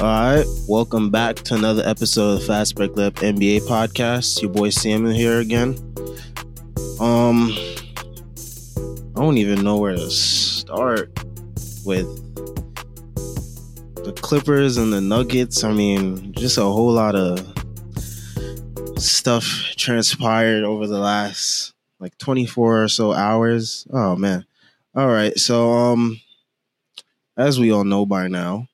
All right, welcome back to another episode of the Fast Break Lip NBA podcast. Your boy Samuel here again. Um, I don't even know where to start with Clippers and the Nuggets. I mean, just a whole lot of stuff transpired over the last like 24 or so hours. Oh man. All right, so um, as we all know by now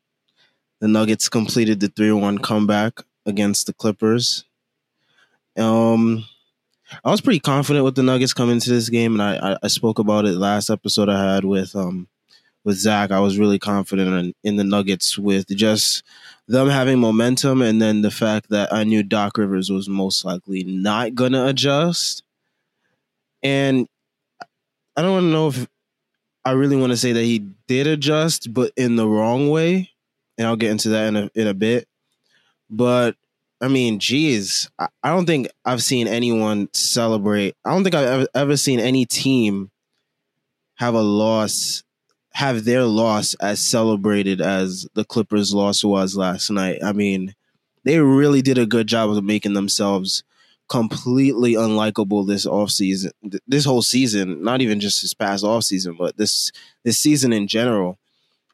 the Nuggets completed the 3 1 comeback against the Clippers. Um, I was pretty confident with the Nuggets coming into this game, and I, I, spoke about it last episode I had with um with Zach. I was really confident in, in the Nuggets with just them having momentum, and then the fact that I knew Doc Rivers was most likely not gonna adjust. And I don't want to know if I really want to say that he did adjust, but in the wrong way and I'll get into that in a in a bit. But I mean, geez, I, I don't think I've seen anyone celebrate. I don't think I've ever, ever seen any team have a loss, have their loss as celebrated as the Clippers' loss was last night. I mean, they really did a good job of making themselves completely unlikable this off season, this whole season. Not even just this past off season, but this this season in general.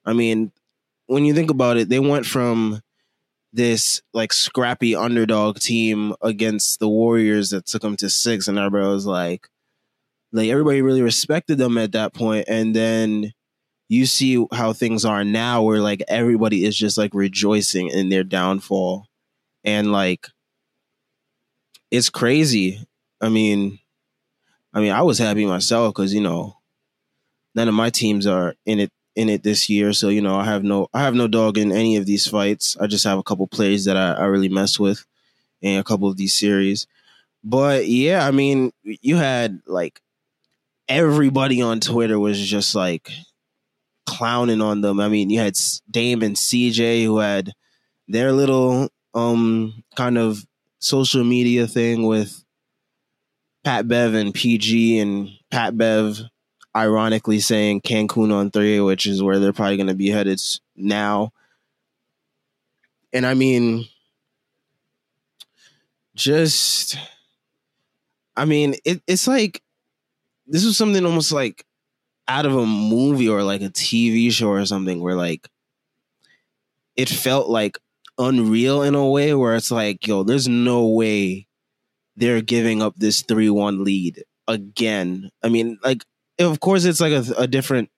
I mean, when you think about it, they went from this like scrappy underdog team against the Warriors that took them to six, and everybody was like, like everybody really respected them at that point, and then you see how things are now, where like everybody is just like rejoicing in their downfall, and like it's crazy. I mean, I mean, I was happy myself because you know none of my teams are in it in it this year. So you know, I have no I have no dog in any of these fights. I just have a couple plays that I, I really mess with in a couple of these series. But yeah, I mean, you had like everybody on Twitter was just like clowning on them. I mean, you had Dame and CJ who had their little um kind of social media thing with Pat Bev and PG and Pat Bev ironically saying Cancun on three, which is where they're probably going to be headed now. And I mean, just, I mean, it, it's like this was something almost like out of a movie or like a TV show or something where like it felt like unreal in a way where it's like, yo, there's no way they're giving up this 3 1 lead again. I mean, like, of course it's like a, a different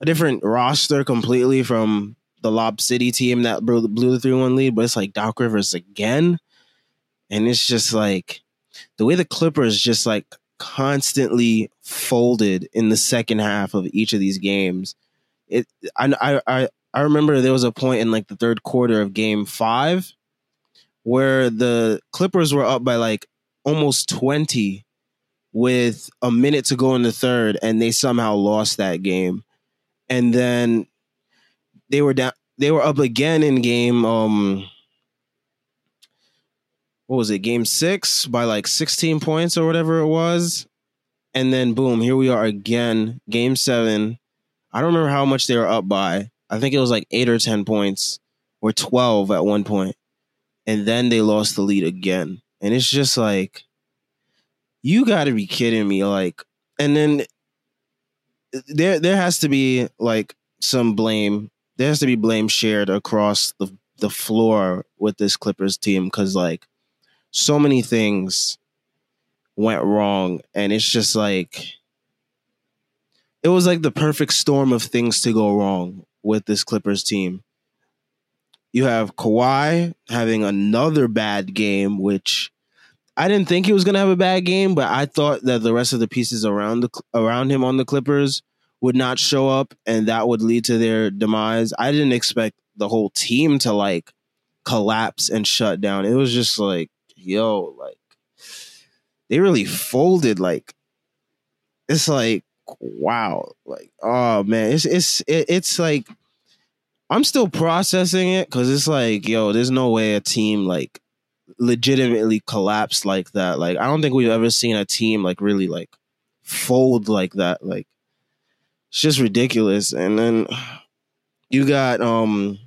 a different roster completely from the Lob City team that blew, blew the 3 1 lead, but it's like Doc Rivers again. And it's just like the way the Clippers just like constantly folded in the second half of each of these games. It I I I remember there was a point in like the third quarter of game five where the Clippers were up by like almost 20 with a minute to go in the third, and they somehow lost that game. And then they were down. They were up again in game. Um, what was it? Game six by like sixteen points or whatever it was. And then boom, here we are again. Game seven. I don't remember how much they were up by. I think it was like eight or ten points, or twelve at one point. And then they lost the lead again. And it's just like you got to be kidding me like and then there there has to be like some blame there has to be blame shared across the the floor with this Clippers team cuz like so many things went wrong and it's just like it was like the perfect storm of things to go wrong with this Clippers team. You have Kawhi having another bad game, which I didn't think he was going to have a bad game, but I thought that the rest of the pieces around the around him on the Clippers would not show up, and that would lead to their demise. I didn't expect the whole team to like collapse and shut down. It was just like, yo, like they really folded. Like it's like, wow, like oh man, it's it's it's like I'm still processing it because it's like, yo, there's no way a team like legitimately collapsed like that. Like, I don't think we've ever seen a team like really like fold like that. Like, it's just ridiculous. And then you got um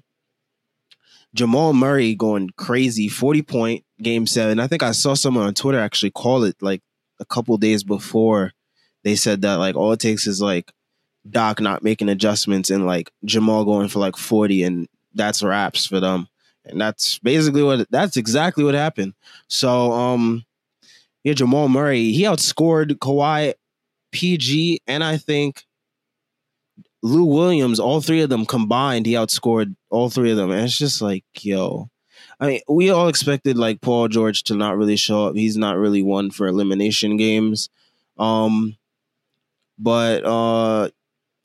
Jamal Murray going crazy, 40 point game seven. I think I saw someone on Twitter actually call it like a couple days before they said that like all it takes is like Doc not making adjustments and like Jamal going for like 40 and that's wraps for them. And that's basically what that's exactly what happened. So um yeah, Jamal Murray, he outscored Kawhi PG and I think Lou Williams, all three of them combined, he outscored all three of them. And it's just like, yo. I mean, we all expected like Paul George to not really show up. He's not really one for elimination games. Um but uh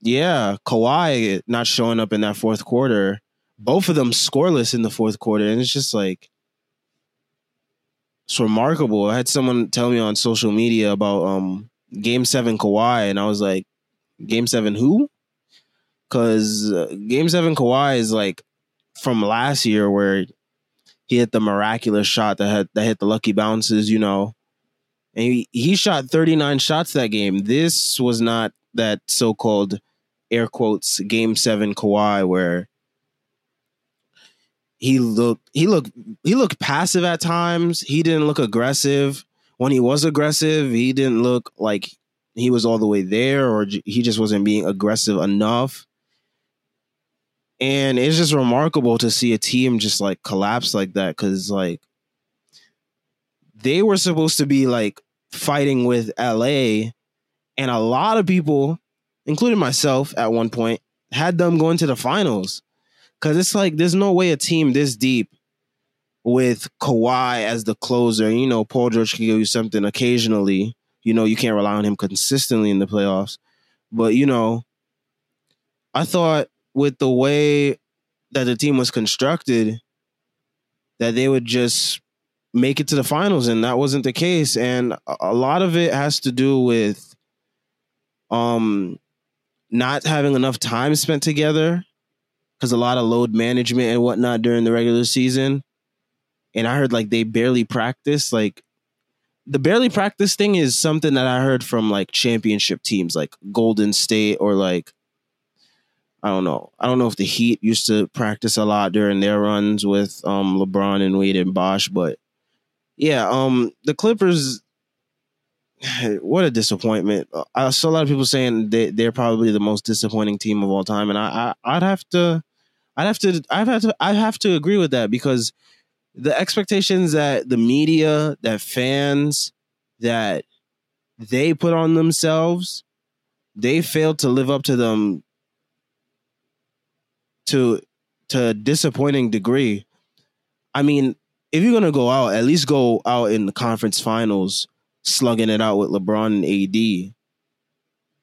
yeah, Kawhi not showing up in that fourth quarter. Both of them scoreless in the fourth quarter. And it's just like it's remarkable. I had someone tell me on social media about um game seven Kawhi, and I was like, Game seven who? because uh, Game Seven Kawhi is like from last year where he hit the miraculous shot that had that hit the lucky bounces, you know, and he, he shot 39 shots that game. This was not that so-called air quotes Game Seven Kawhi where he looked he looked he looked passive at times. He didn't look aggressive. When he was aggressive, he didn't look like he was all the way there or he just wasn't being aggressive enough. And it's just remarkable to see a team just like collapse like that because like they were supposed to be like fighting with LA, and a lot of people, including myself at one point, had them going to the finals. Cause it's like there's no way a team this deep with Kawhi as the closer. You know, Paul George can give you something occasionally. You know, you can't rely on him consistently in the playoffs. But you know, I thought with the way that the team was constructed that they would just make it to the finals and that wasn't the case. And a lot of it has to do with um not having enough time spent together because a lot of load management and whatnot during the regular season. And i heard like they barely practice like the barely practice thing is something that i heard from like championship teams like golden state or like I don't know. I don't know if the Heat used to practice a lot during their runs with um, LeBron and Wade and Bosh, but yeah, um, the Clippers. What a disappointment! I saw a lot of people saying they, they're probably the most disappointing team of all time, and I, I I'd have to, I'd have to, I'd have to, I have to agree with that because the expectations that the media, that fans, that they put on themselves, they failed to live up to them to to a disappointing degree. I mean, if you're gonna go out, at least go out in the conference finals, slugging it out with LeBron and AD.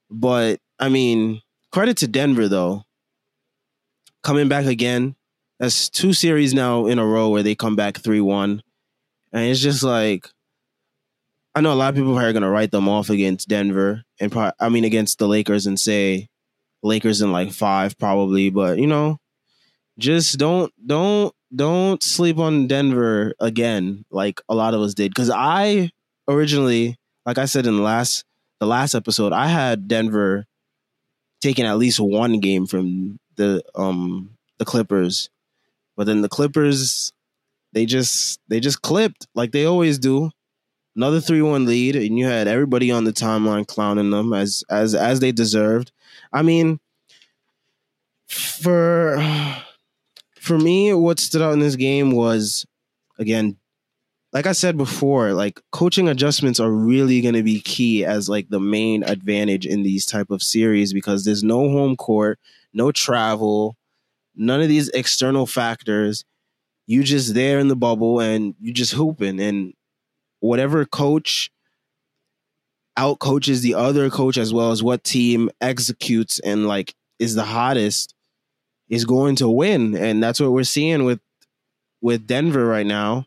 But I mean, credit to Denver though, coming back again. That's two series now in a row where they come back three one, and it's just like I know a lot of people are gonna write them off against Denver and pro- I mean against the Lakers and say Lakers in like five probably, but you know, just don't don't don't sleep on Denver again like a lot of us did. Because I originally, like I said in the last the last episode, I had Denver taking at least one game from the um the Clippers, but then the Clippers they just they just clipped like they always do. Another 3-1 lead and you had everybody on the timeline clowning them as as as they deserved. I mean, for for me, what stood out in this game was again, like I said before, like coaching adjustments are really going to be key as like the main advantage in these type of series because there's no home court, no travel, none of these external factors. You just there in the bubble and you just hooping and whatever coach out coaches the other coach as well as what team executes and like is the hottest is going to win and that's what we're seeing with with Denver right now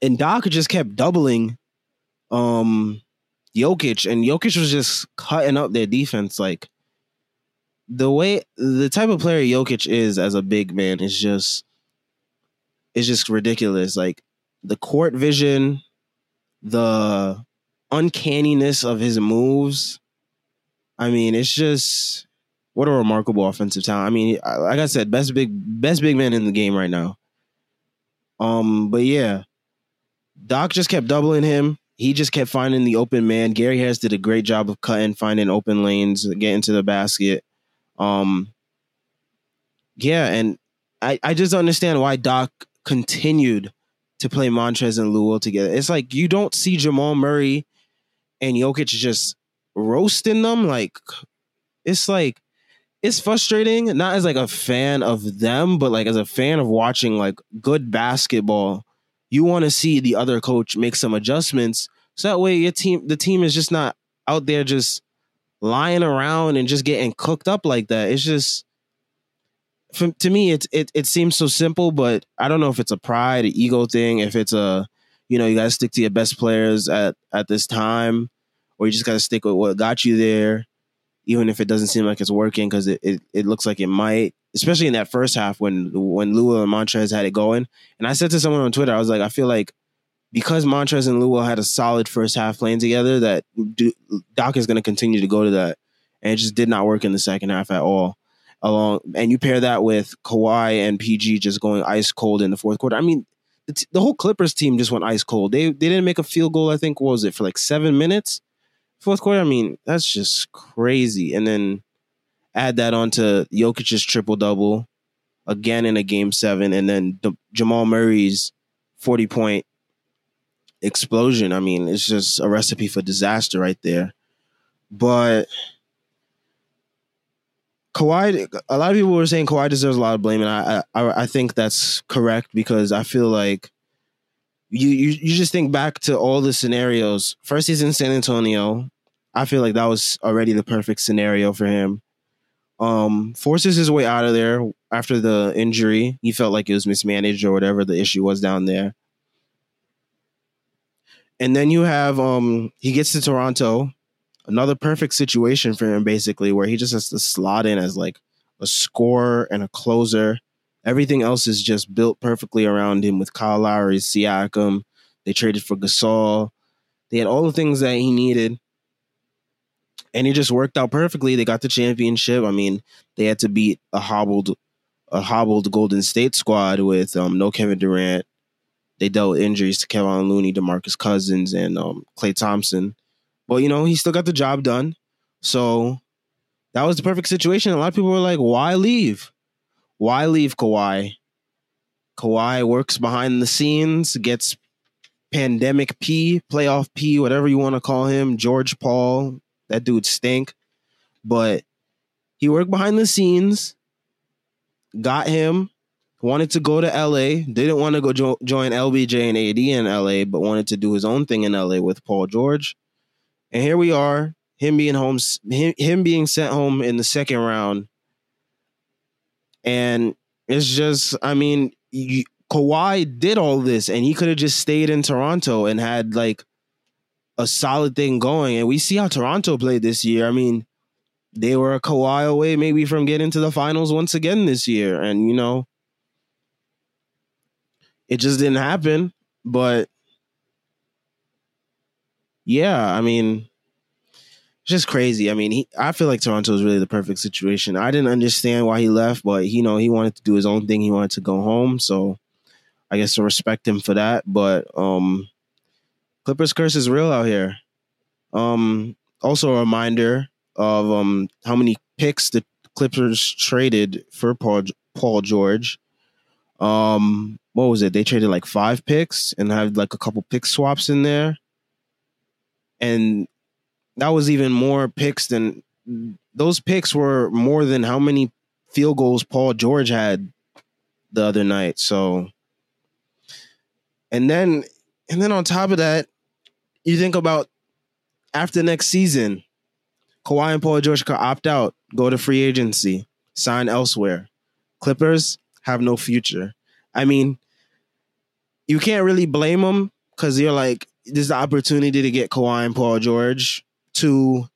and Doc just kept doubling um Jokic and Jokic was just cutting up their defense like the way the type of player Jokic is as a big man is just is just ridiculous. Like the court vision, the uncanniness of his moves. I mean, it's just what a remarkable offensive talent. I mean, like I said, best big best big man in the game right now. Um, but yeah, Doc just kept doubling him. He just kept finding the open man. Gary Harris did a great job of cutting, finding open lanes, getting to the basket. Um, yeah, and I I just understand why Doc continued to play Montrez and Lou together. It's like you don't see Jamal Murray and Jokic just roasting them. Like it's like it's frustrating, not as like a fan of them, but like as a fan of watching like good basketball. You want to see the other coach make some adjustments so that way your team the team is just not out there just lying around and just getting cooked up like that. It's just for, to me it, it it seems so simple, but I don't know if it's a pride, ego thing, if it's a you know, you gotta stick to your best players at at this time, or you just gotta stick with what got you there even if it doesn't seem like it's working because it, it, it looks like it might, especially in that first half when when Lou and Montrez had it going. And I said to someone on Twitter, I was like, I feel like because Montrez and Lou had a solid first half playing together, that Doc is going to continue to go to that, and it just did not work in the second half at all. Along and you pair that with Kawhi and PG just going ice cold in the fourth quarter. I mean, the, t- the whole Clippers team just went ice cold. They they didn't make a field goal. I think was it for like seven minutes fourth quarter. I mean, that's just crazy. And then add that on to Jokic's triple double again in a game seven, and then the, Jamal Murray's forty point explosion. I mean, it's just a recipe for disaster right there. But Kawhi, a lot of people were saying Kawhi deserves a lot of blame, and I I, I think that's correct because I feel like you, you you just think back to all the scenarios. First, he's in San Antonio. I feel like that was already the perfect scenario for him. Um, forces his way out of there after the injury. He felt like it was mismanaged or whatever the issue was down there. And then you have um he gets to Toronto, another perfect situation for him basically where he just has to slot in as like a scorer and a closer Everything else is just built perfectly around him with Kyle Lowry, Siakam. They traded for Gasol. They had all the things that he needed. And it just worked out perfectly. They got the championship. I mean, they had to beat a hobbled a hobbled Golden State squad with um, no Kevin Durant. They dealt with injuries to Kevin Looney, DeMarcus Cousins, and um, Klay Thompson. But you know, he still got the job done. So that was the perfect situation. A lot of people were like, "Why leave?" Why leave Kawhi? Kawhi works behind the scenes, gets pandemic P, playoff P, whatever you want to call him, George Paul. That dude stink. But he worked behind the scenes, got him, wanted to go to LA, didn't want to go jo- join LBJ and AD in LA, but wanted to do his own thing in LA with Paul George. And here we are, him being home, him, him being sent home in the second round and it's just, I mean, you, Kawhi did all this and he could have just stayed in Toronto and had like a solid thing going. And we see how Toronto played this year. I mean, they were a Kawhi away maybe from getting to the finals once again this year. And, you know, it just didn't happen. But yeah, I mean, just crazy. I mean, he, I feel like Toronto is really the perfect situation. I didn't understand why he left, but you know, he wanted to do his own thing. He wanted to go home, so I guess to respect him for that. But um, Clippers curse is real out here. Um, also a reminder of um how many picks the Clippers traded for Paul Paul George. Um, what was it? They traded like five picks and had like a couple pick swaps in there. And that was even more picks than those picks were more than how many field goals Paul George had the other night. So, and then, and then on top of that, you think about after next season, Kawhi and Paul George could opt out, go to free agency, sign elsewhere. Clippers have no future. I mean, you can't really blame them because you're like, this is the opportunity to get Kawhi and Paul George to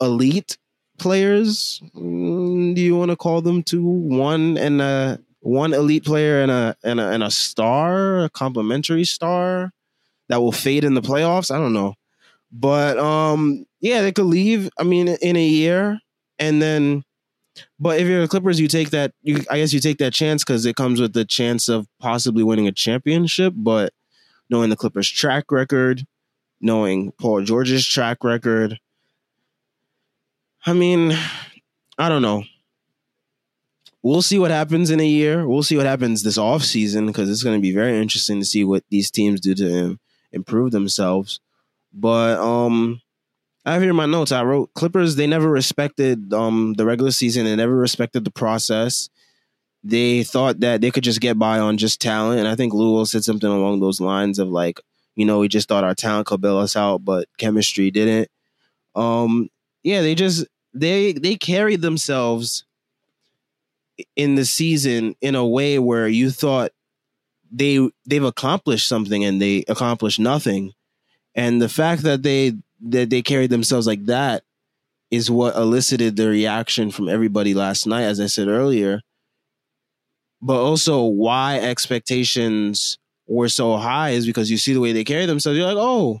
elite players. Mm, do you want to call them to One and a one elite player and a and a and a star, a complimentary star that will fade in the playoffs. I don't know, but um, yeah, they could leave. I mean, in a year, and then. But if you're the Clippers, you take that. You, I guess you take that chance because it comes with the chance of possibly winning a championship. But knowing the Clippers' track record, knowing Paul George's track record, I mean, I don't know. We'll see what happens in a year. We'll see what happens this off season because it's going to be very interesting to see what these teams do to improve themselves. But um, I have here my notes. I wrote Clippers. They never respected um the regular season. They never respected the process. They thought that they could just get by on just talent, and I think Lou said something along those lines of like, you know, we just thought our talent could bail us out, but chemistry didn't. Um, yeah, they just they they carried themselves in the season in a way where you thought they they've accomplished something and they accomplished nothing and the fact that they that they carried themselves like that is what elicited the reaction from everybody last night as i said earlier but also why expectations were so high is because you see the way they carry themselves you're like oh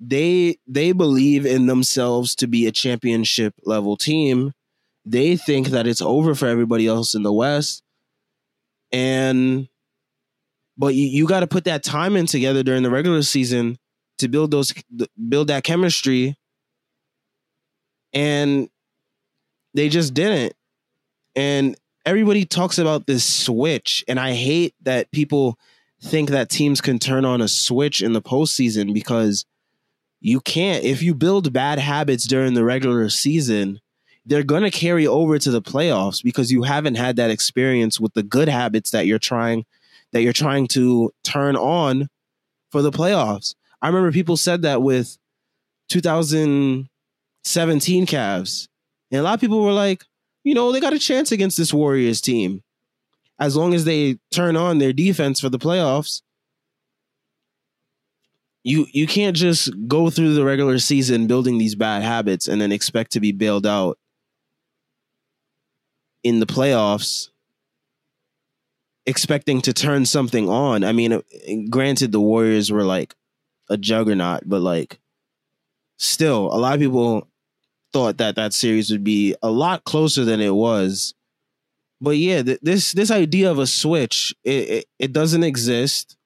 they they believe in themselves to be a championship level team. They think that it's over for everybody else in the West. And but you, you got to put that time in together during the regular season to build those build that chemistry and they just didn't and everybody talks about this switch and i hate that people think that teams can turn on a switch in the postseason because you can't. If you build bad habits during the regular season they're going to carry over to the playoffs because you haven't had that experience with the good habits that you're trying that you're trying to turn on for the playoffs. I remember people said that with 2017 Cavs and a lot of people were like you know they got a chance against this warriors team as long as they turn on their defense for the playoffs you you can't just go through the regular season building these bad habits and then expect to be bailed out in the playoffs expecting to turn something on. I mean, granted the Warriors were like a juggernaut, but like still a lot of people thought that that series would be a lot closer than it was. But yeah, th- this this idea of a switch, it, it, it doesn't exist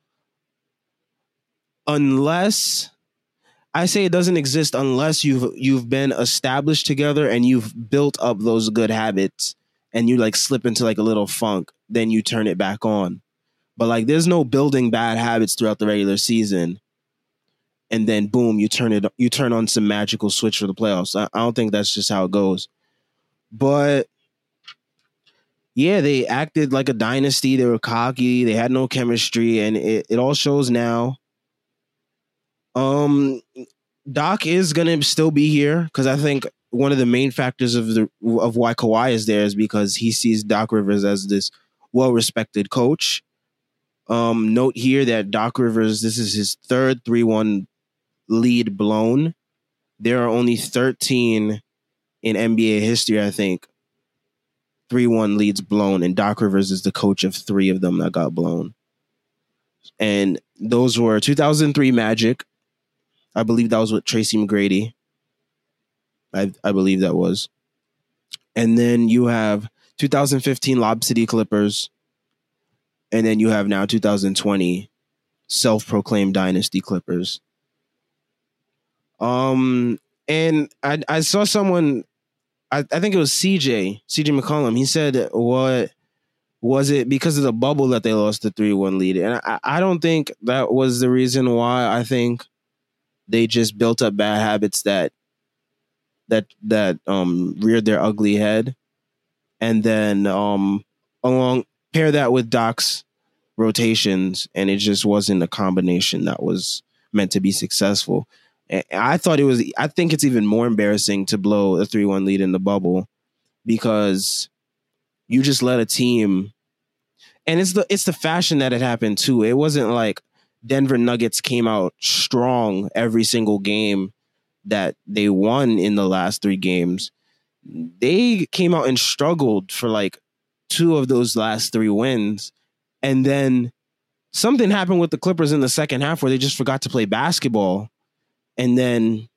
unless I say it doesn't exist unless you've you've been established together and you've built up those good habits and you like slip into like a little funk, then you turn it back on. But like there's no building bad habits throughout the regular season. And then boom, you turn it you turn on some magical switch for the playoffs. I, I don't think that's just how it goes. But yeah, they acted like a dynasty. They were cocky. They had no chemistry, and it, it all shows now. Um, Doc is gonna still be here because I think one of the main factors of the of why Kawhi is there is because he sees Doc Rivers as this well respected coach. Um, note here that Doc Rivers, this is his third 3 1 lead blown. There are only 13 in NBA history, I think. 3 1 leads blown, and Doc Rivers is the coach of three of them that got blown. And those were 2003 Magic, I believe that was with Tracy McGrady. I I believe that was. And then you have 2015 Lob City Clippers. And then you have now 2020 self-proclaimed dynasty Clippers. Um and I I saw someone I, I think it was CJ, CJ McCollum. He said what was it because of the bubble that they lost the 3-1 lead? And I, I don't think that was the reason why I think they just built up bad habits that that that um reared their ugly head and then um along pair that with doc's rotations and it just wasn't a combination that was meant to be successful i thought it was i think it's even more embarrassing to blow a 3-1 lead in the bubble because you just let a team and it's the it's the fashion that it happened too it wasn't like Denver Nuggets came out strong every single game that they won in the last three games. they came out and struggled for like two of those last three wins. And then something happened with the Clippers in the second half where they just forgot to play basketball. And then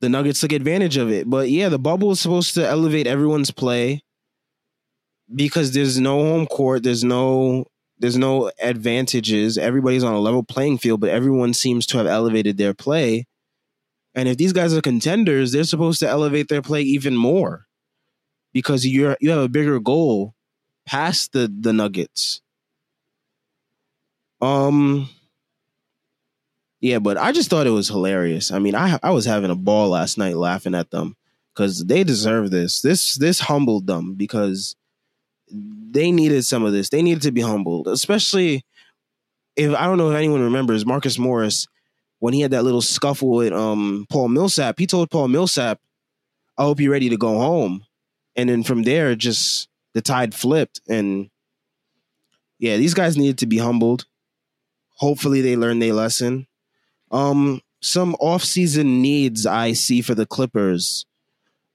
the Nuggets took advantage of it. But yeah, the bubble is supposed to elevate everyone's play because there's no home court, there's no there's no advantages. Everybody's on a level playing field, but everyone seems to have elevated their play. And if these guys are contenders, they're supposed to elevate their play even more because you're you have a bigger goal past the the Nuggets. Um yeah, but I just thought it was hilarious. I mean, I I was having a ball last night laughing at them cuz they deserve this. This this humbled them because they needed some of this. They needed to be humbled, especially if I don't know if anyone remembers Marcus Morris when he had that little scuffle with um Paul Millsap. He told Paul Millsap, "I hope you're ready to go home," and then from there, just the tide flipped, and yeah, these guys needed to be humbled. Hopefully, they learned their lesson. Um, some off-season needs I see for the Clippers.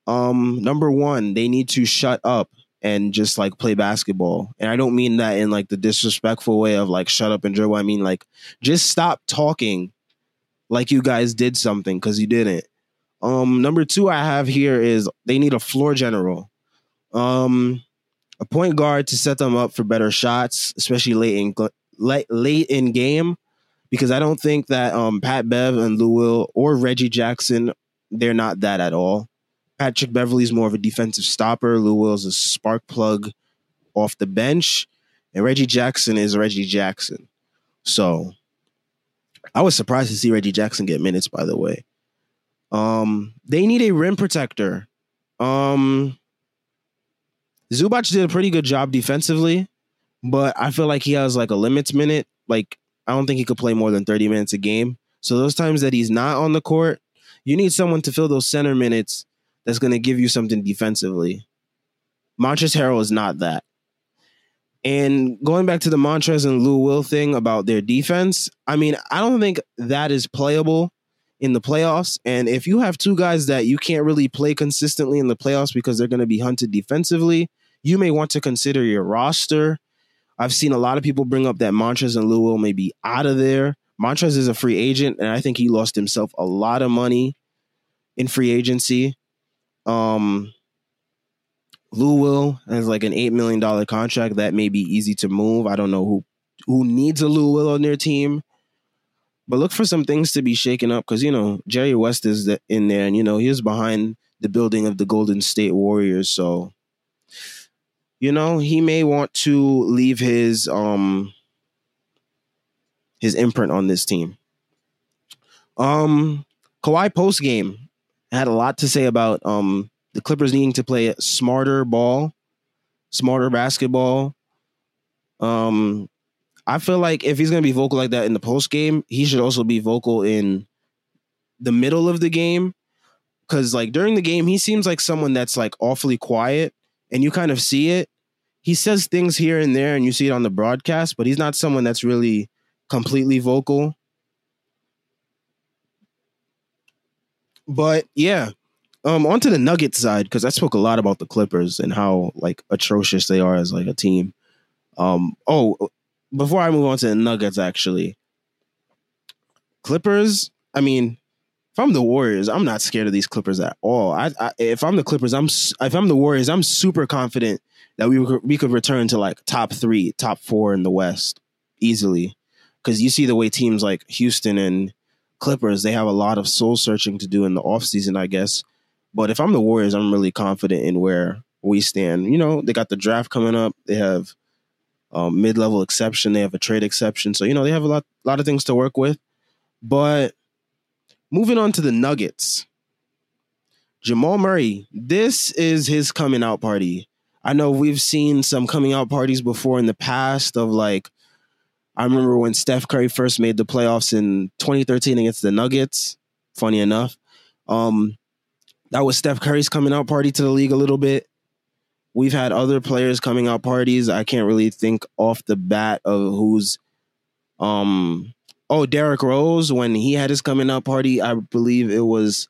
Um, number one, they need to shut up and just like play basketball. And I don't mean that in like the disrespectful way of like shut up and dribble. I mean like just stop talking like you guys did something because you didn't. Um, number two I have here is they need a floor general. Um, a point guard to set them up for better shots, especially late in late late in game, because I don't think that um Pat Bev and Lou Will or Reggie Jackson they're not that at all. Patrick Beverley's more of a defensive stopper. Lou Will's a spark plug off the bench, and Reggie Jackson is Reggie Jackson. So I was surprised to see Reggie Jackson get minutes. By the way, um, they need a rim protector. Um, Zubac did a pretty good job defensively, but I feel like he has like a limits minute. Like I don't think he could play more than thirty minutes a game. So those times that he's not on the court, you need someone to fill those center minutes that's going to give you something defensively. Montrezl Harrell is not that. And going back to the Montrez and Lou Will thing about their defense, I mean, I don't think that is playable in the playoffs. And if you have two guys that you can't really play consistently in the playoffs because they're going to be hunted defensively, you may want to consider your roster. I've seen a lot of people bring up that Montrez and Lou Will may be out of there. Montrez is a free agent, and I think he lost himself a lot of money in free agency. Um, Lou Will has like an eight million dollar contract that may be easy to move. I don't know who who needs a Lou Will on their team, but look for some things to be shaken up because you know Jerry West is in there, and you know he is behind the building of the Golden State Warriors, so you know he may want to leave his um his imprint on this team. Um, Kawhi post game had a lot to say about um, the Clippers needing to play smarter ball, smarter basketball. Um, I feel like if he's going to be vocal like that in the post game, he should also be vocal in the middle of the game. Cause like during the game, he seems like someone that's like awfully quiet and you kind of see it. He says things here and there and you see it on the broadcast, but he's not someone that's really completely vocal. But yeah, um, onto the Nuggets side because I spoke a lot about the Clippers and how like atrocious they are as like a team. Um, oh, before I move on to the Nuggets, actually, Clippers. I mean, if I'm the Warriors, I'm not scared of these Clippers at all. I, I if I'm the Clippers, I'm if I'm the Warriors, I'm super confident that we we could return to like top three, top four in the West easily. Because you see the way teams like Houston and Clippers, they have a lot of soul searching to do in the offseason, I guess. But if I'm the Warriors, I'm really confident in where we stand. You know, they got the draft coming up. They have um, mid level exception. They have a trade exception. So, you know, they have a lot, lot of things to work with. But moving on to the Nuggets, Jamal Murray, this is his coming out party. I know we've seen some coming out parties before in the past of like I remember when Steph Curry first made the playoffs in 2013 against the Nuggets. Funny enough, um, that was Steph Curry's coming out party to the league a little bit. We've had other players coming out parties. I can't really think off the bat of who's. Um, oh, Derrick Rose when he had his coming out party, I believe it was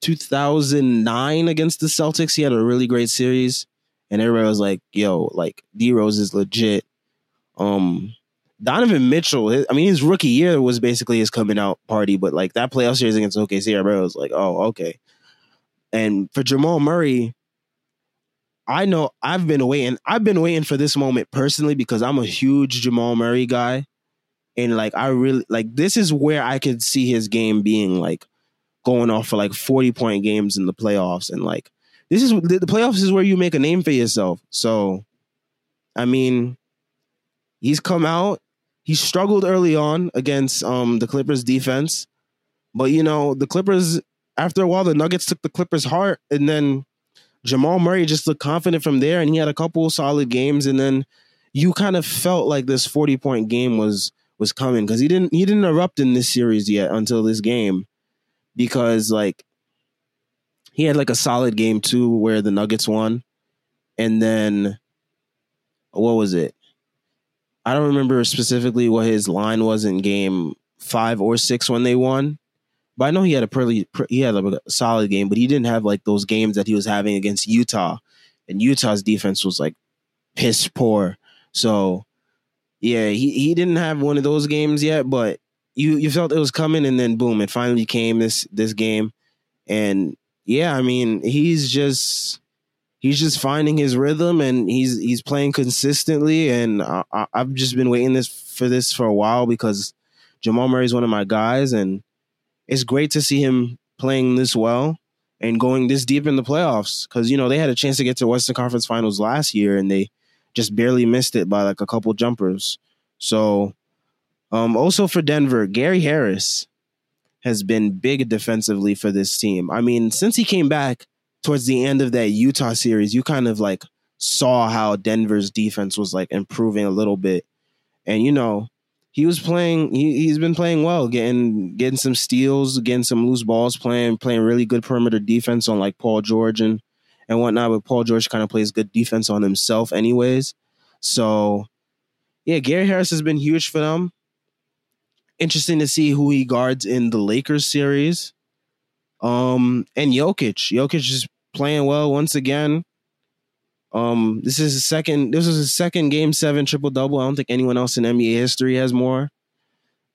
2009 against the Celtics. He had a really great series, and everybody was like, "Yo, like D Rose is legit." Um, Donovan Mitchell, I mean, his rookie year was basically his coming out party, but like that playoff series against OKC, everybody was like, "Oh, okay." And for Jamal Murray, I know I've been waiting. I've been waiting for this moment personally because I'm a huge Jamal Murray guy. And like I really like this is where I could see his game being like going off for like 40 point games in the playoffs. And like this is the playoffs is where you make a name for yourself. So I mean, he's come out. He struggled early on against um the Clippers defense. But you know, the Clippers after a while the Nuggets took the Clippers heart and then Jamal Murray just looked confident from there, and he had a couple solid games, and then you kind of felt like this forty point game was was coming because he didn't he didn't erupt in this series yet until this game because like he had like a solid game too where the Nuggets won, and then what was it? I don't remember specifically what his line was in game five or six when they won, but I know he had a pretty he had a solid game, but he didn't have like those games that he was having against Utah, and Utah's defense was like piss poor. So yeah, he he didn't have one of those games yet, but you you felt it was coming, and then boom, it finally came this this game, and yeah, I mean he's just he's just finding his rhythm and he's he's playing consistently. And I, have just been waiting this for this for a while because Jamal Murray is one of my guys and it's great to see him playing this well and going this deep in the playoffs because you know they had a chance to get to Western Conference Finals last year and they just barely missed it by like a couple jumpers. So, um, also for Denver, Gary Harris has been big defensively for this team. I mean, since he came back towards the end of that Utah series, you kind of like saw how Denver's defense was like improving a little bit. And you know, he was playing. He he's been playing well, getting getting some steals, getting some loose balls, playing playing really good perimeter defense on like Paul George and and whatnot. But Paul George kind of plays good defense on himself, anyways. So yeah, Gary Harris has been huge for them. Interesting to see who he guards in the Lakers series. Um and Jokic. Jokic is playing well once again. Um, this is his second. This was his second game seven triple double. I don't think anyone else in NBA history has more.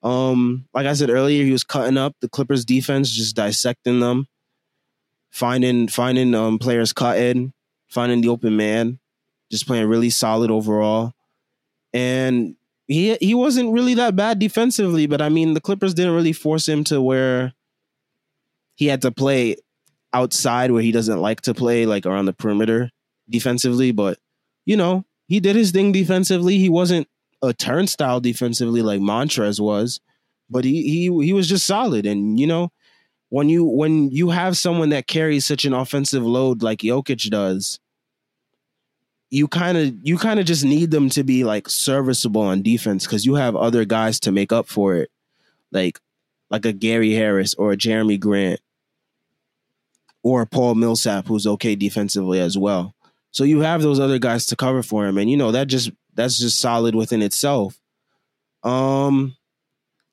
Um, like I said earlier, he was cutting up the Clippers defense, just dissecting them, finding finding um players cutting, finding the open man, just playing really solid overall. And he he wasn't really that bad defensively, but I mean the Clippers didn't really force him to where he had to play outside where he doesn't like to play, like around the perimeter defensively, but you know, he did his thing defensively. He wasn't a turnstile defensively like Montrez was, but he he he was just solid. And you know, when you when you have someone that carries such an offensive load like Jokic does, you kind of you kind of just need them to be like serviceable on defense because you have other guys to make up for it, like like a Gary Harris or a Jerami Grant or Paul Millsap who's okay defensively as well. So you have those other guys to cover for him, and you know that just that's just solid within itself. Um,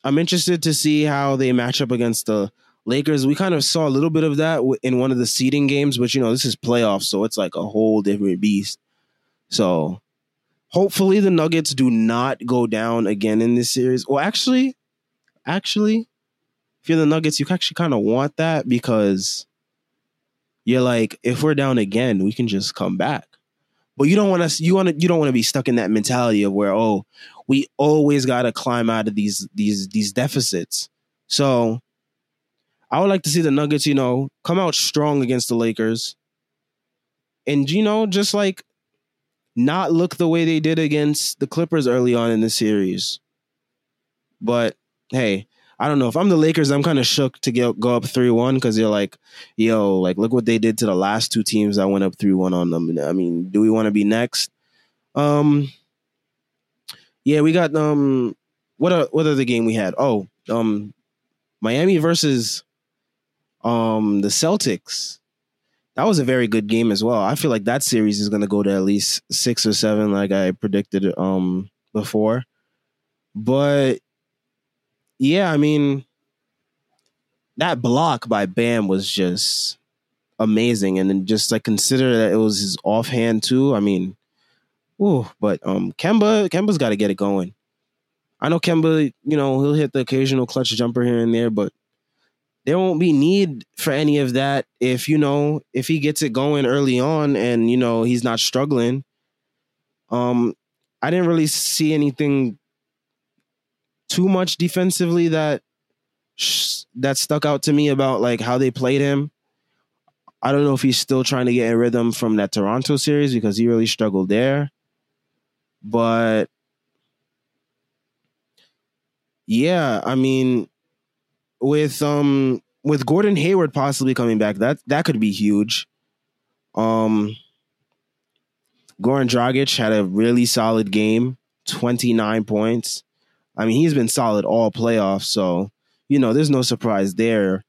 I'm interested to see how they match up against the Lakers. We kind of saw a little bit of that in one of the seeding games, but you know this is playoffs, so it's like a whole different beast. So hopefully the Nuggets do not go down again in this series. Well, actually, actually, if you're the Nuggets, you actually kind of want that because you're like, if we're down again, we can just come back. But you don't want to. You want to. You don't want to be stuck in that mentality of where oh, we always got to climb out of these these these deficits. So, I would like to see the Nuggets, you know, come out strong against the Lakers, and you know, just like not look the way they did against the Clippers early on in the series. But hey, I don't know. If I'm the Lakers, I'm kind of shook to get, go up 3 1 because you're like, yo, like, look what they did to the last two teams that went up 3 1 on them. I mean, do we want to be next? Um, yeah, we got, um, what, a, what other game we had? Oh, um, Miami versus, um, the Celtics. That was a very good game as well. I feel like that series is going to go to at least six or seven, like I predicted, um, before. But yeah, I mean, that block by Bam was just amazing, and then just like consider that it was his offhand too. I mean, ooh, but um, Kemba, Kemba's got to get it going. I know Kemba, you know, he'll hit the occasional clutch jumper here and there, but there won't be need for any of that if you know if he gets it going early on and you know he's not struggling. Um, I didn't really see anything too much defensively that that stuck out to me about like how they played him. I don't know if he's still trying to get a rhythm from that Toronto series because he really struggled there. But yeah, I mean with um with Gordon Hayward possibly coming back, that that could be huge. Um Goran Dragic had a really solid game, 29 points. I mean, he's been solid all playoffs, so you know, there's no surprise there.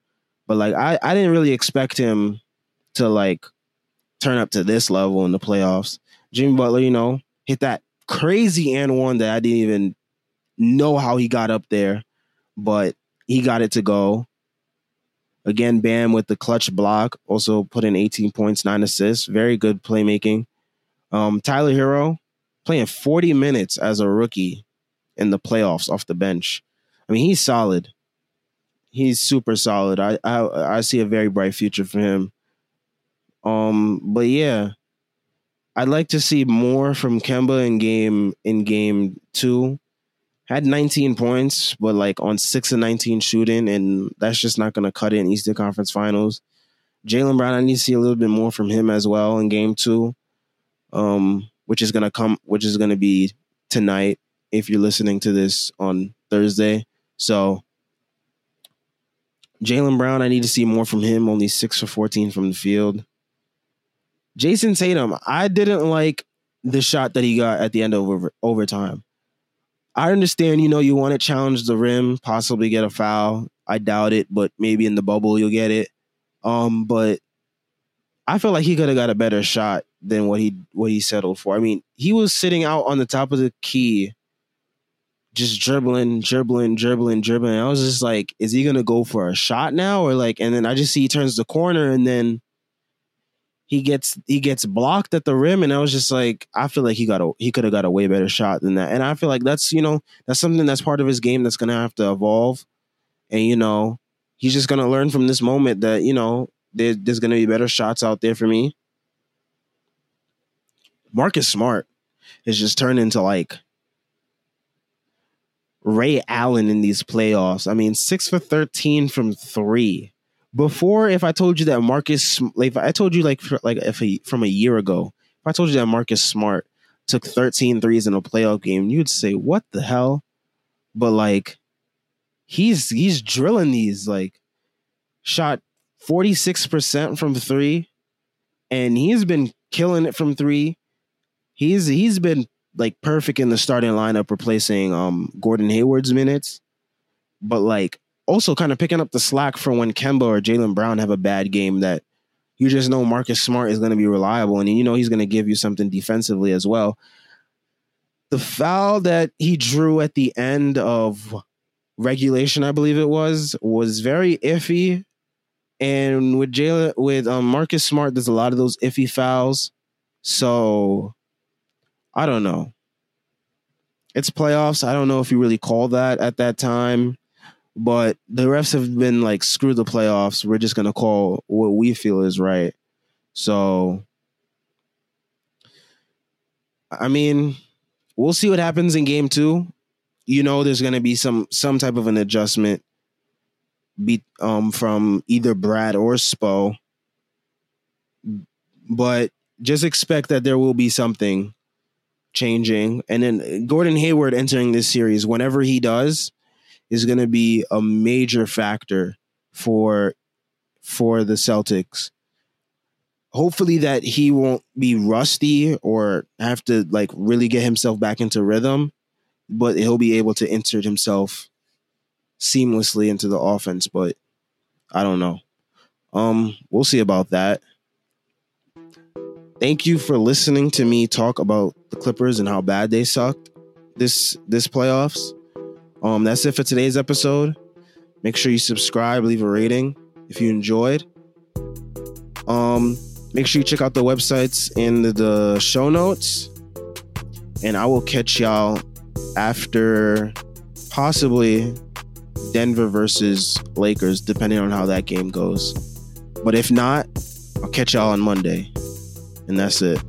But like I, I didn't really expect him to like turn up to this level in the playoffs. Jimmy Butler, you know, hit that crazy and one that I didn't even know how he got up there, but he got it to go. Again, Bam with the clutch block, also put in 18 points, nine assists. Very good playmaking. Um, Tyler Herro playing 40 minutes as a rookie in the playoffs off the bench. I mean, he's solid. He's super solid. I I, I see a very bright future for him. Um, but yeah, I'd like to see more from Kemba in game in game two had 19 points, but like on six and 19 shooting, and that's just not going to cut it in Eastern Conference Finals. Jaylen Brown, I need to see a little bit more from him as well in game two, um, which is going to come, which is going to be tonight if you're listening to this on Thursday. So, Jaylen Brown, I need to see more from him, only six for 14 from the field. Jayson Tatum, I didn't like the shot that he got at the end of over, overtime. I understand, you know, you want to challenge the rim, possibly get a foul. I doubt it, but maybe in the bubble you'll get it. Um, but I feel like he could have got a better shot than what he what he settled for. I mean, he was sitting out on the top of the key, just dribbling, dribbling, dribbling, dribbling. I was just like, is he gonna go for a shot now, or like? And then I just see he turns the corner, and then he gets he gets blocked at the rim and I was just like I feel like he got a he could have got a way better shot than that. And I feel like that's you know that's something that's part of his game that's to have to evolve. And you know he's just to learn from this moment that you know there, there's to be better shots out there for me. Marcus Smart is just turned into like Ray Allen in these playoffs. I mean 6 for 13 from 3 before if I told you that Marcus like I told you like like if a, from a year ago, if I told you that Marcus Smart took 13 threes in a playoff game, you'd say, "What the hell?" But like he's he's drilling these like shot 46% from 3 and he's been killing it from 3. He's he's been like perfect in the starting lineup replacing um Gordon Hayward's minutes. But like also kind of picking up the slack for when Kemba or Jaylen Brown have a bad game that you just know Marcus Smart is going to be reliable and you know he's going to give you something defensively as well. The foul that he drew at the end of regulation, I believe it was, was very iffy. And with Jaylen, with um, Marcus Smart, there's a lot of those iffy fouls. So I don't know. It's playoffs. I don't know if you really call that at that time. But the refs have been like, screw the playoffs. We're just gonna call what we feel is right. So, I mean, we'll see what happens in game two. You know, there's gonna be some some type of an adjustment, be um from either Brad or Spo. But just expect that there will be something changing. And then Gordon Hayward entering this series, whenever he does, is going to be a major factor for for the Celtics. Hopefully that he won't be rusty or have to like really get himself back into rhythm, but he'll be able to insert himself seamlessly into the offense, but I don't know. Um we'll see about that. Thank you for listening to me talk about the Clippers and how bad they sucked this this playoffs. Um, that's it for today's episode. Make sure you subscribe, leave a rating if you enjoyed. Um, make sure you check out the websites in the, the show notes. And I will catch y'all after possibly Denver versus Lakers, depending on how that game goes. But if not, I'll catch y'all on Monday. And that's it.